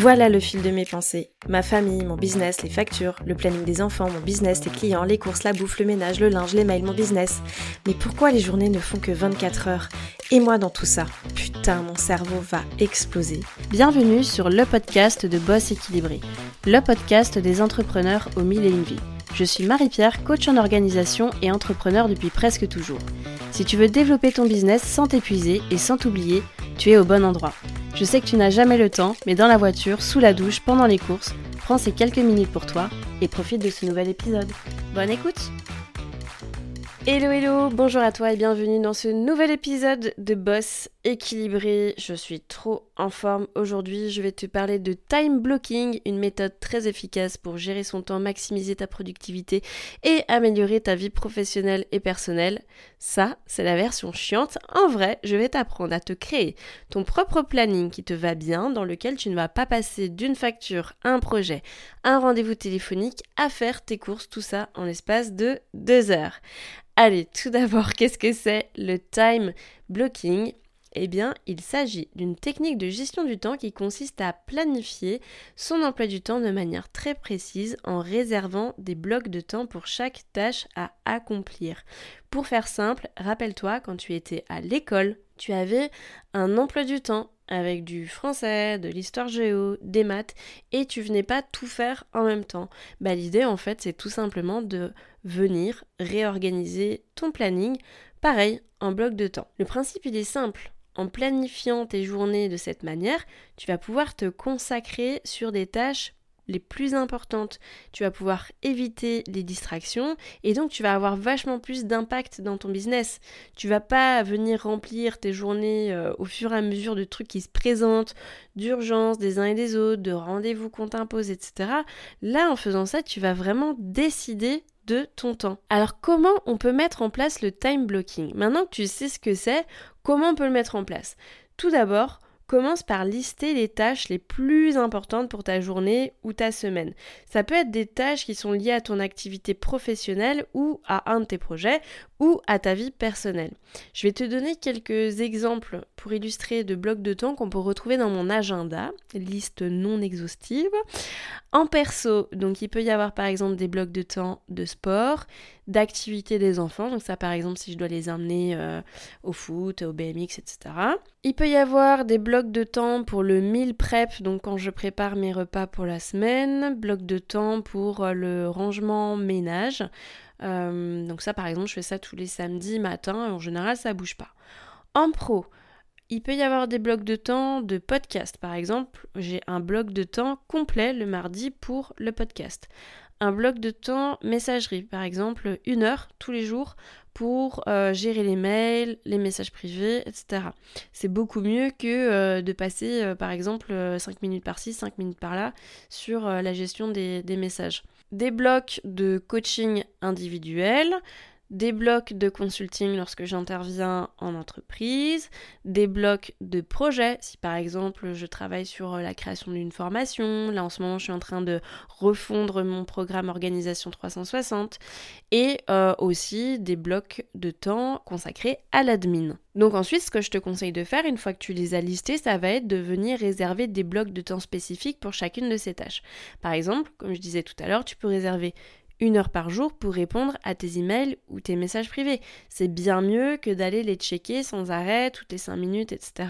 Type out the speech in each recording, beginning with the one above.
Voilà le fil de mes pensées. Ma famille, mon business, les factures, le planning des enfants, mon business, les clients, les courses, la bouffe, le ménage, le linge, les mails, mon business. Mais pourquoi les journées ne font que 24 heures? Et moi dans tout ça Putain, mon cerveau va exploser. Bienvenue sur le podcast de Boss Équilibré, le podcast des entrepreneurs au mille et une vies. Je suis Marie-Pierre, coach en organisation et entrepreneur depuis presque toujours. Si tu veux développer ton business sans t'épuiser et sans t'oublier, tu es au bon endroit. Je sais que tu n'as jamais le temps, mais dans la voiture, sous la douche, pendant les courses, prends ces quelques minutes pour toi et profite de ce nouvel épisode. Bonne écoute Hello hello, bonjour à toi et bienvenue dans ce nouvel épisode de Boss équilibré. Je suis trop en forme aujourd'hui. Je vais te parler de time blocking, une méthode très efficace pour gérer son temps, maximiser ta productivité et améliorer ta vie professionnelle et personnelle. Ça, c'est la version chiante. En vrai, je vais t'apprendre à te créer ton propre planning qui te va bien, dans lequel tu ne vas pas passer d'une facture un projet, un rendez-vous téléphonique, à faire tes courses, tout ça en l'espace de deux heures. Allez, tout d'abord, qu'est-ce que c'est le time blocking? Eh bien, il s'agit d'une technique de gestion du temps qui consiste à planifier son emploi du temps de manière très précise en réservant des blocs de temps pour chaque tâche à accomplir. Pour faire simple, rappelle-toi quand tu étais à l'école, tu avais un emploi du temps avec du français, de l'histoire géo, des maths, et tu venais pas tout faire en même temps. Bah, l'idée en fait c'est tout simplement de venir réorganiser ton planning, pareil, en bloc de temps. Le principe il est simple. Planifiant tes journées de cette manière, tu vas pouvoir te consacrer sur des tâches les plus importantes. Tu vas pouvoir éviter les distractions et donc tu vas avoir vachement plus d'impact dans ton business. Tu vas pas venir remplir tes journées euh, au fur et à mesure de trucs qui se présentent, d'urgence des uns et des autres, de rendez-vous qu'on t'impose, etc. Là, en faisant ça, tu vas vraiment décider de ton temps. Alors comment on peut mettre en place le time blocking? Maintenant que tu sais ce que c'est, comment on peut le mettre en place? Tout d'abord, commence par lister les tâches les plus importantes pour ta journée ou ta semaine. Ça peut être des tâches qui sont liées à ton activité professionnelle ou à un de tes projets ou à ta vie personnelle. Je vais te donner quelques exemples pour illustrer de blocs de temps qu'on peut retrouver dans mon agenda, liste non exhaustive. En perso, donc il peut y avoir par exemple des blocs de temps de sport, d'activité des enfants, donc ça par exemple si je dois les emmener euh, au foot, au BMX, etc. Il peut y avoir des blocs de temps pour le meal prep, donc quand je prépare mes repas pour la semaine, blocs de temps pour euh, le rangement ménage. Euh, donc ça par exemple je fais ça tous les samedis matin en général ça bouge pas. En pro, il peut y avoir des blocs de temps de podcast. Par exemple, j'ai un bloc de temps complet le mardi pour le podcast. Un bloc de temps messagerie, par exemple, une heure tous les jours pour euh, gérer les mails, les messages privés, etc. C'est beaucoup mieux que euh, de passer, euh, par exemple, 5 minutes par-ci, 5 minutes par-là sur la gestion des, des messages. Des blocs de coaching individuel, des blocs de consulting lorsque j'interviens en entreprise, des blocs de projet, si par exemple je travaille sur la création d'une formation, là en ce moment je suis en train de refondre mon programme Organisation 360, et euh, aussi des blocs de temps consacrés à l'admin. Donc ensuite, ce que je te conseille de faire, une fois que tu les as listés, ça va être de venir réserver des blocs de temps spécifiques pour chacune de ces tâches. Par exemple, comme je disais tout à l'heure, tu peux réserver une heure par jour pour répondre à tes emails ou tes messages privés. C'est bien mieux que d'aller les checker sans arrêt toutes les 5 minutes, etc.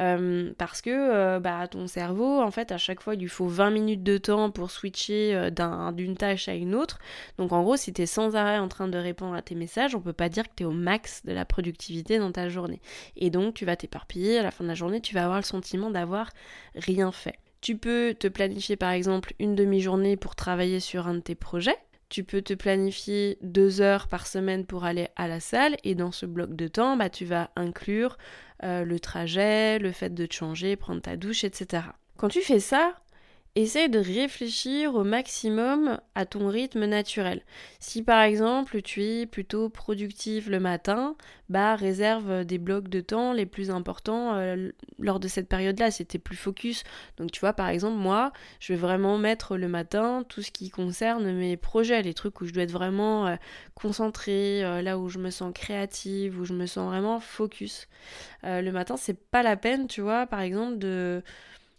Euh, parce que euh, bah, ton cerveau, en fait, à chaque fois, il lui faut 20 minutes de temps pour switcher euh, d'une tâche à une autre. Donc en gros, si tu es sans arrêt en train de répondre à tes messages, on peut pas dire que tu es au max de la productivité dans ta journée. Et donc tu vas t'éparpiller, à la fin de la journée, tu vas avoir le sentiment d'avoir rien fait. Tu peux te planifier par exemple une demi-journée pour travailler sur un de tes projets tu peux te planifier deux heures par semaine pour aller à la salle et dans ce bloc de temps, bah, tu vas inclure euh, le trajet, le fait de te changer, prendre ta douche, etc. Quand tu fais ça, Essaye de réfléchir au maximum à ton rythme naturel. Si par exemple tu es plutôt productive le matin, bah réserve des blocs de temps les plus importants euh, lors de cette période-là, c'était plus focus. Donc tu vois par exemple moi, je vais vraiment mettre le matin tout ce qui concerne mes projets, les trucs où je dois être vraiment euh, concentrée, euh, là où je me sens créative, où je me sens vraiment focus. le matin, c'est pas la peine, tu vois, par exemple de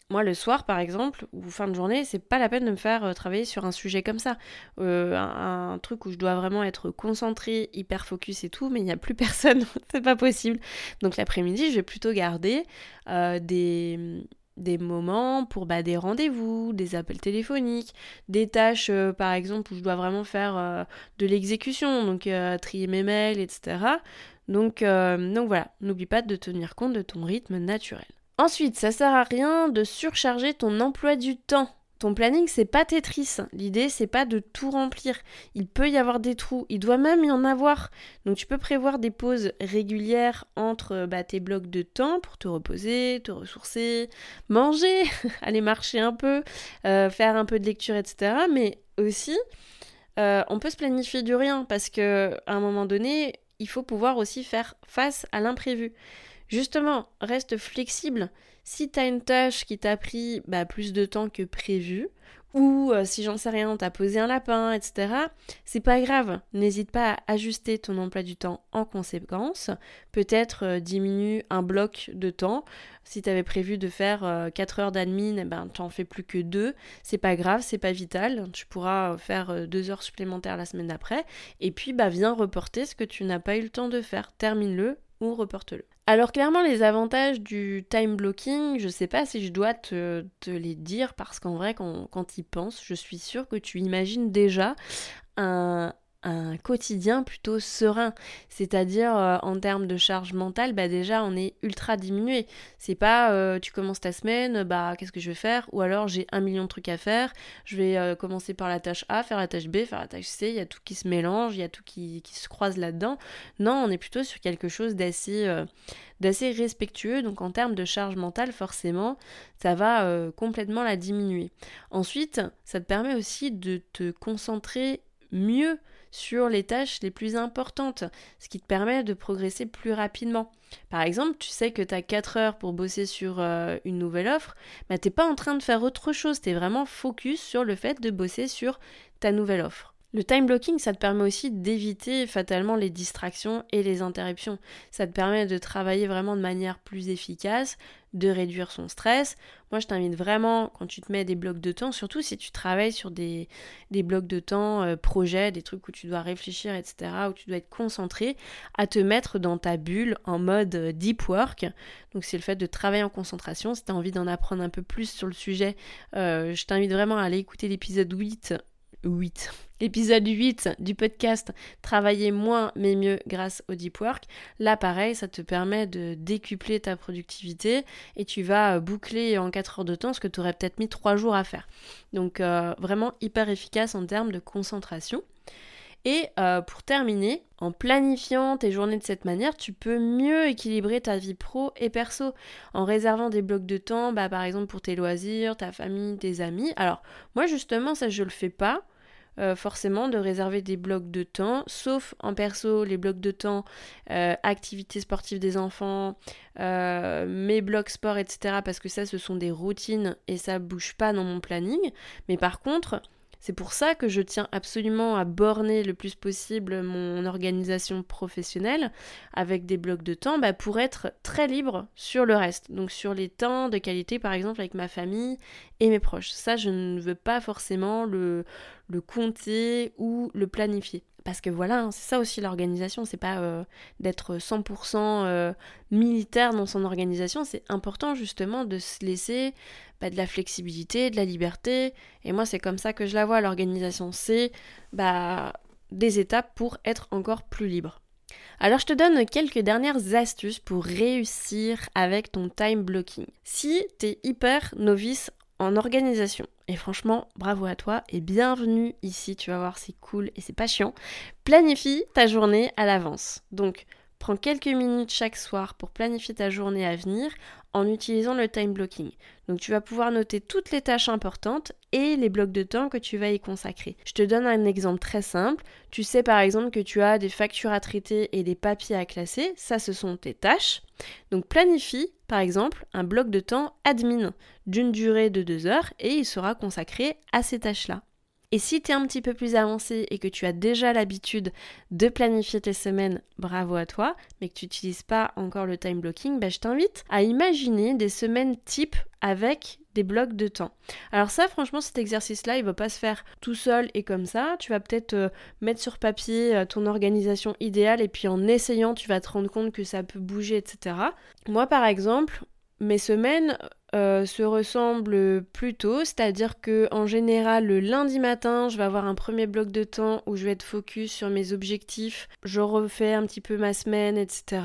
moi, le soir, par exemple, ou fin de journée, c'est pas la peine de me faire euh, travailler sur un sujet comme ça. Euh, un, truc où je dois vraiment être concentré, hyper focus et tout, mais il n'y a plus personne, c'est pas possible. Donc l'après-midi, je vais plutôt garder euh, des, moments pour bah, des rendez-vous, des appels téléphoniques, des tâches, par exemple, où je dois vraiment faire de l'exécution, donc trier mes mails, etc. Donc voilà, n'oublie pas de tenir compte de ton rythme naturel. Ensuite, ça sert à rien de surcharger ton emploi du temps. Ton planning, c'est pas Tetris. L'idée, c'est pas de tout remplir. Il peut y avoir des trous. Il doit même y en avoir. Donc, tu peux prévoir des pauses régulières entre bah, tes blocs de temps pour te reposer, te ressourcer, manger, aller marcher un peu, euh, faire un peu de lecture, etc. Mais aussi, euh, on peut se planifier du rien parce que à un moment donné, il faut pouvoir aussi faire face à l'imprévu. Justement, reste flexible. Si tu as une tâche qui t'a pris bah, plus de temps que prévu, ou euh, si j'en sais rien, on t'a posé un lapin, etc., c'est pas grave. N'hésite pas à ajuster ton emploi du temps en conséquence. Peut-être euh, diminue un bloc de temps. Si tu avais prévu de faire 4 euh, heures d'admin, eh ben, tu n'en fais plus que 2. C'est pas grave, c'est pas vital. Tu pourras faire 2 heures supplémentaires la semaine d'après. Et puis, bah, viens reporter ce que tu n'as pas eu le temps de faire. Termine-le reporte-le. Alors clairement les avantages du time blocking, je sais pas si je dois te, les dire parce qu'en vrai quand, quand y penses, je suis sûre que tu imagines déjà un, un quotidien plutôt serein. C'est-à-dire, euh, en termes de charge mentale, bah déjà, on est ultra diminué. C'est pas, euh, tu commences ta semaine, bah qu'est-ce que je vais faire? Ou alors, j'ai un million de trucs à faire, je vais euh, commencer par la tâche A, faire la tâche B, faire la tâche C, il y a tout qui se mélange, il y a tout qui, se croise là-dedans. Non, on est plutôt sur quelque chose d'assez respectueux. Donc en termes de charge mentale, forcément, ça va complètement la diminuer. Ensuite, ça te permet aussi de te concentrer mieux sur les tâches les plus importantes, ce qui te permet de progresser plus rapidement. Par exemple, tu sais que tu as 4 heures pour bosser sur euh, une nouvelle offre, mais tu n'es pas en train de faire autre chose, tu es vraiment focus sur le fait de bosser sur ta nouvelle offre. Le time blocking, ça te permet aussi d'éviter fatalement les distractions et les interruptions. Ça te permet de travailler vraiment de manière plus efficace, de réduire son stress. Moi, je t'invite vraiment, quand tu te mets des blocs de temps, surtout si tu travailles sur des, blocs de temps, euh, projets, des trucs où tu dois réfléchir, etc., où tu dois être concentré, à te mettre dans ta bulle en mode euh, deep work. Donc, c'est le fait de travailler en concentration. Si tu as envie d'en apprendre un peu plus sur le sujet, euh, je t'invite vraiment à aller écouter l'épisode 8 8. Épisode 8 du podcast Travailler moins mais mieux grâce au deep work. Là, pareil, ça te permet de décupler ta productivité et tu vas boucler en 4 heures de temps ce que tu aurais peut-être mis 3 jours à faire. Donc, euh, vraiment hyper efficace en termes de concentration. Et euh, pour terminer, en planifiant tes journées de cette manière, tu peux mieux équilibrer ta vie pro et perso en réservant des blocs de temps, bah, par exemple pour tes loisirs, ta famille, tes amis. Alors moi justement ça je le fais pas. Euh, forcément de réserver des blocs de temps, sauf en perso les blocs de temps, euh, activités sportives des enfants, euh, mes blocs sport, etc. Parce que ça, ce sont des routines et ça bouge pas dans mon planning. Mais par contre, c'est pour ça que je tiens absolument à borner le plus possible mon organisation professionnelle avec des blocs de temps bah, pour être très libre sur le reste. Donc sur les temps de qualité par exemple avec ma famille et mes proches. Ça, je ne veux pas forcément le, le compter ou le planifier. Parce que voilà, hein, c'est ça aussi l'organisation, c'est pas euh, d'être 100% euh, militaire dans son organisation, c'est important justement de se laisser bah, de la flexibilité, de la liberté. Et moi, c'est comme ça que je la vois, l'organisation, c'est bah, des étapes pour être encore plus libre. Alors je te donne quelques dernières astuces pour réussir avec ton time blocking. Si tu es hyper novice en organisation. Et franchement, bravo à toi et bienvenue ici, tu vas voir, c'est cool et c'est pas chiant. Planifie ta journée à l'avance. Donc, prends quelques minutes chaque soir pour planifier ta journée à venir en utilisant le time blocking. Donc tu vas pouvoir noter toutes les tâches importantes et les blocs de temps que tu vas y consacrer. Je te donne un exemple très simple. Tu sais par exemple que tu as des factures à traiter et des papiers à classer. Ça, ce sont tes tâches. Donc planifie par exemple un bloc de temps admin d'une durée de deux heures et il sera consacré à ces tâches-là. Et si tu es un petit peu plus avancé et que tu as déjà l'habitude de planifier tes semaines, bravo à toi, mais que tu n'utilises pas encore le time blocking, bah, je t'invite à imaginer des semaines type avec des blocs de temps. Alors ça, franchement, cet exercice-là, il va pas se faire tout seul et comme ça. Tu vas peut-être euh, mettre sur papier euh, ton organisation idéale et puis en essayant, tu vas te rendre compte que ça peut bouger, etc. Moi, par exemple, mes semaines euh, se ressemblent plutôt, c'est-à-dire que en général le lundi matin, je vais avoir un premier bloc de temps où je vais être focus sur mes objectifs, je refais un petit peu ma semaine, etc.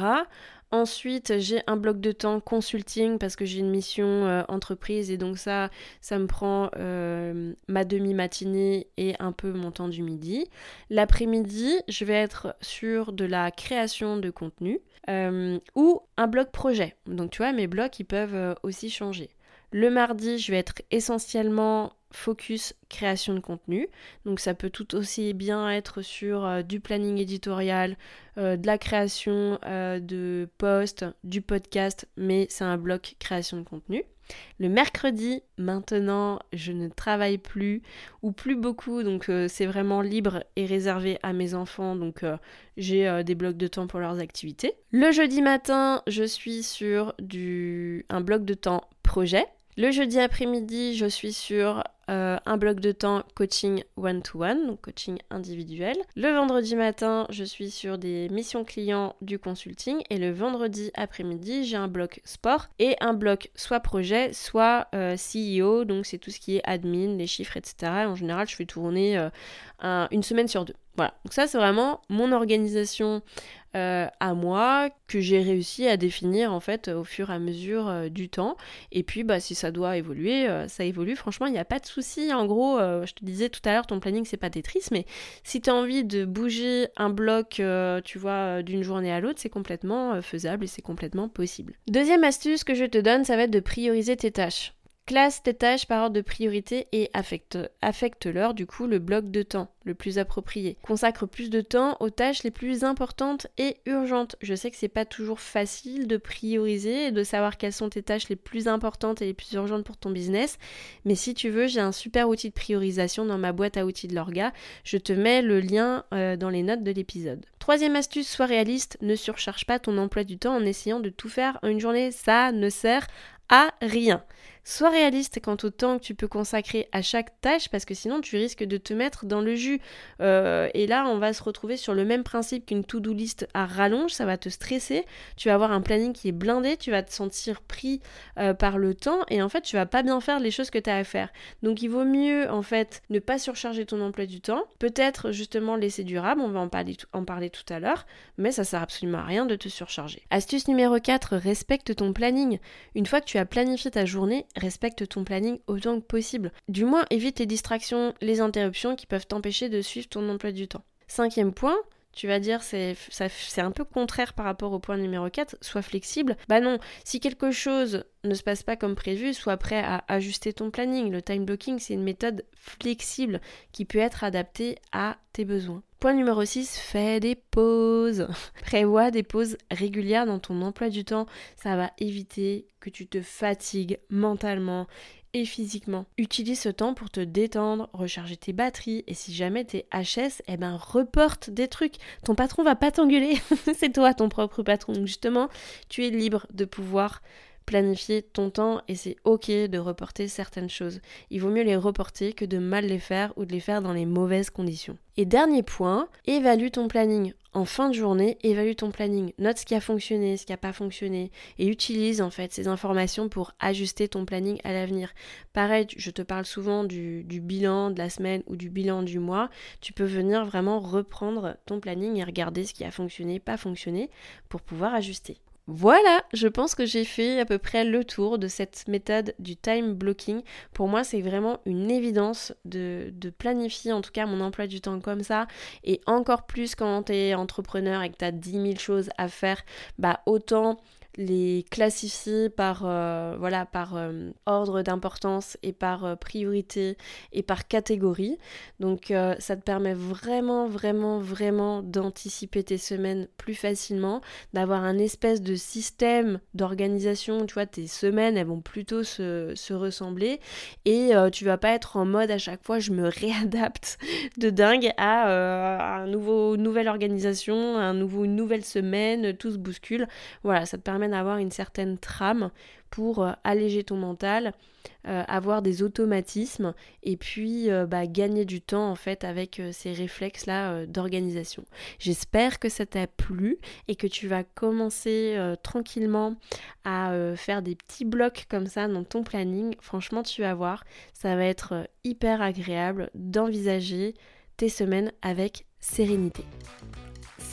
Ensuite, j'ai un bloc de temps consulting parce que j'ai une mission euh, entreprise et donc ça, ça me prend euh, ma demi-matinée et un peu mon temps du midi. L'après-midi, je vais être sur de la création de contenu euh, ou un bloc projet. Donc tu vois, mes blocs, ils peuvent aussi changer. Le mardi, je vais être essentiellement focus création de contenu. Donc ça peut tout aussi bien être sur euh, du planning éditorial, euh, de la création euh, de posts, du podcast, mais c'est un bloc création de contenu. Le mercredi, maintenant, je ne travaille plus ou plus beaucoup, donc c'est vraiment libre et réservé à mes enfants, donc j'ai des blocs de temps pour leurs activités. Le jeudi matin, je suis sur du un bloc de temps projet. Le jeudi après-midi, je suis sur euh, un bloc de temps coaching one-to-one, donc coaching individuel. Le vendredi matin, je suis sur des missions clients du consulting et le vendredi après-midi, j'ai un bloc sport et un bloc soit projet, soit euh, CEO, donc c'est tout ce qui est admin, les chiffres, etc. En général, je fais tourner euh, une semaine sur deux. Voilà, donc ça c'est vraiment mon organisation euh, à moi que j'ai réussi à définir en fait au fur et à mesure euh, du temps. Et puis bah si ça doit évoluer, euh, ça évolue. Franchement, il n'y a pas de souci. En gros, je te disais tout à l'heure, ton planning c'est pas Tetris, mais si tu as envie de bouger un bloc, tu vois, d'une journée à l'autre, c'est complètement faisable et c'est complètement possible. Deuxième astuce que je te donne, ça va être de prioriser tes tâches. Classe tes tâches par ordre de priorité et affecte-leur du coup le bloc de temps le plus approprié. Consacre plus de temps aux tâches les plus importantes et urgentes. Je sais que c'est pas toujours facile de prioriser et de savoir quelles sont tes tâches les plus importantes et les plus urgentes pour ton business, mais si tu veux, j'ai un super outil de priorisation dans ma boîte à outils de l'orga. Je te mets le lien euh, dans les notes de l'épisode. Troisième astuce, sois réaliste, ne surcharge pas ton emploi du temps en essayant de tout faire en une journée, ça ne sert à rien. Sois réaliste quant au temps que tu peux consacrer à chaque tâche parce que sinon tu risques de te mettre dans le jus. Euh, et là, on va se retrouver sur le même principe qu'une to-do list à rallonge, ça va te stresser, tu vas avoir un planning qui est blindé, tu vas te sentir pris euh, par le temps et en fait tu vas pas bien faire les choses que tu as à faire. Donc il vaut mieux en fait ne pas surcharger ton emploi du temps, peut-être justement laisser durable, on va en parler, tout à l'heure, mais ça sert absolument à rien de te surcharger. Astuce numéro 4, respecte ton planning. Une fois que tu as planifié ta journée, respecte ton planning autant que possible. Du moins, évite les distractions, les interruptions qui peuvent t'empêcher de suivre ton emploi du temps. Cinquième point, tu vas dire c'est un peu contraire par rapport au point numéro 4, sois flexible. Bah non, si quelque chose ne se passe pas comme prévu, sois prêt à ajuster ton planning. Le time blocking, c'est une méthode flexible qui peut être adaptée à tes besoins. Point numéro 6, fais des pauses. Prévois des pauses régulières dans ton emploi du temps. Ça va éviter que tu te fatigues mentalement et physiquement. Utilise ce temps pour te détendre, recharger tes batteries et si jamais t'es HS, eh ben reporte des trucs. Ton patron va pas t'engueuler, c'est toi ton propre patron. Justement, tu es libre de pouvoir planifier ton temps et c'est ok de reporter certaines choses. Il vaut mieux les reporter que de mal les faire ou de les faire dans les mauvaises conditions. Et dernier point, évalue ton planning. En fin de journée, évalue ton planning. Note ce qui a fonctionné, ce qui n'a pas fonctionné et utilise en fait ces informations pour ajuster ton planning à l'avenir. Pareil, je te parle souvent du, bilan de la semaine ou du bilan du mois. Tu peux venir vraiment reprendre ton planning et regarder ce qui a fonctionné, pas fonctionné pour pouvoir ajuster. Voilà, je pense que j'ai fait à peu près le tour de cette méthode du time blocking. Pour moi, c'est vraiment une évidence de, planifier en tout cas mon emploi du temps comme ça. Et encore plus quand tu es entrepreneur et que tu as 10 000 choses à faire, bah autant les classifier par, euh, voilà, par euh, ordre d'importance et par euh, priorité et par catégorie. Donc ça te permet vraiment, vraiment, vraiment d'anticiper tes semaines plus facilement, d'avoir un espèce de système d'organisation. Tu vois, tes semaines, elles vont plutôt se, se ressembler et tu vas pas être en mode à chaque fois je me réadapte de dingue à, un nouveau, nouvelle organisation, un nouveau, une nouvelle semaine, tout se bouscule. Voilà, ça te permet d'avoir une certaine trame pour euh, alléger ton mental, euh, avoir des automatismes et puis euh, bah, gagner du temps en fait avec ces réflexes là d'organisation. J'espère que ça t'a plu et que tu vas commencer tranquillement à faire des petits blocs comme ça dans ton planning. Franchement, tu vas voir, ça va être hyper agréable d'envisager tes semaines avec sérénité.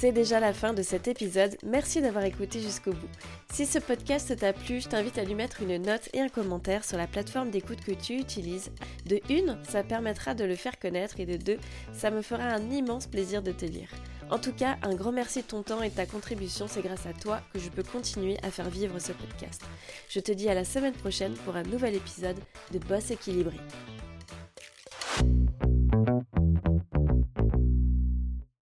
C'est déjà la fin de cet épisode, merci d'avoir écouté jusqu'au bout. Si ce podcast t'a plu, je t'invite à lui mettre une note et un commentaire sur la plateforme d'écoute que tu utilises. De une, ça permettra de le faire connaître et de deux, ça me fera un immense plaisir de te lire. En tout cas, un grand merci de ton temps et de ta contribution, c'est grâce à toi que je peux continuer à faire vivre ce podcast. Je te dis à la semaine prochaine pour un nouvel épisode de Boss équilibré.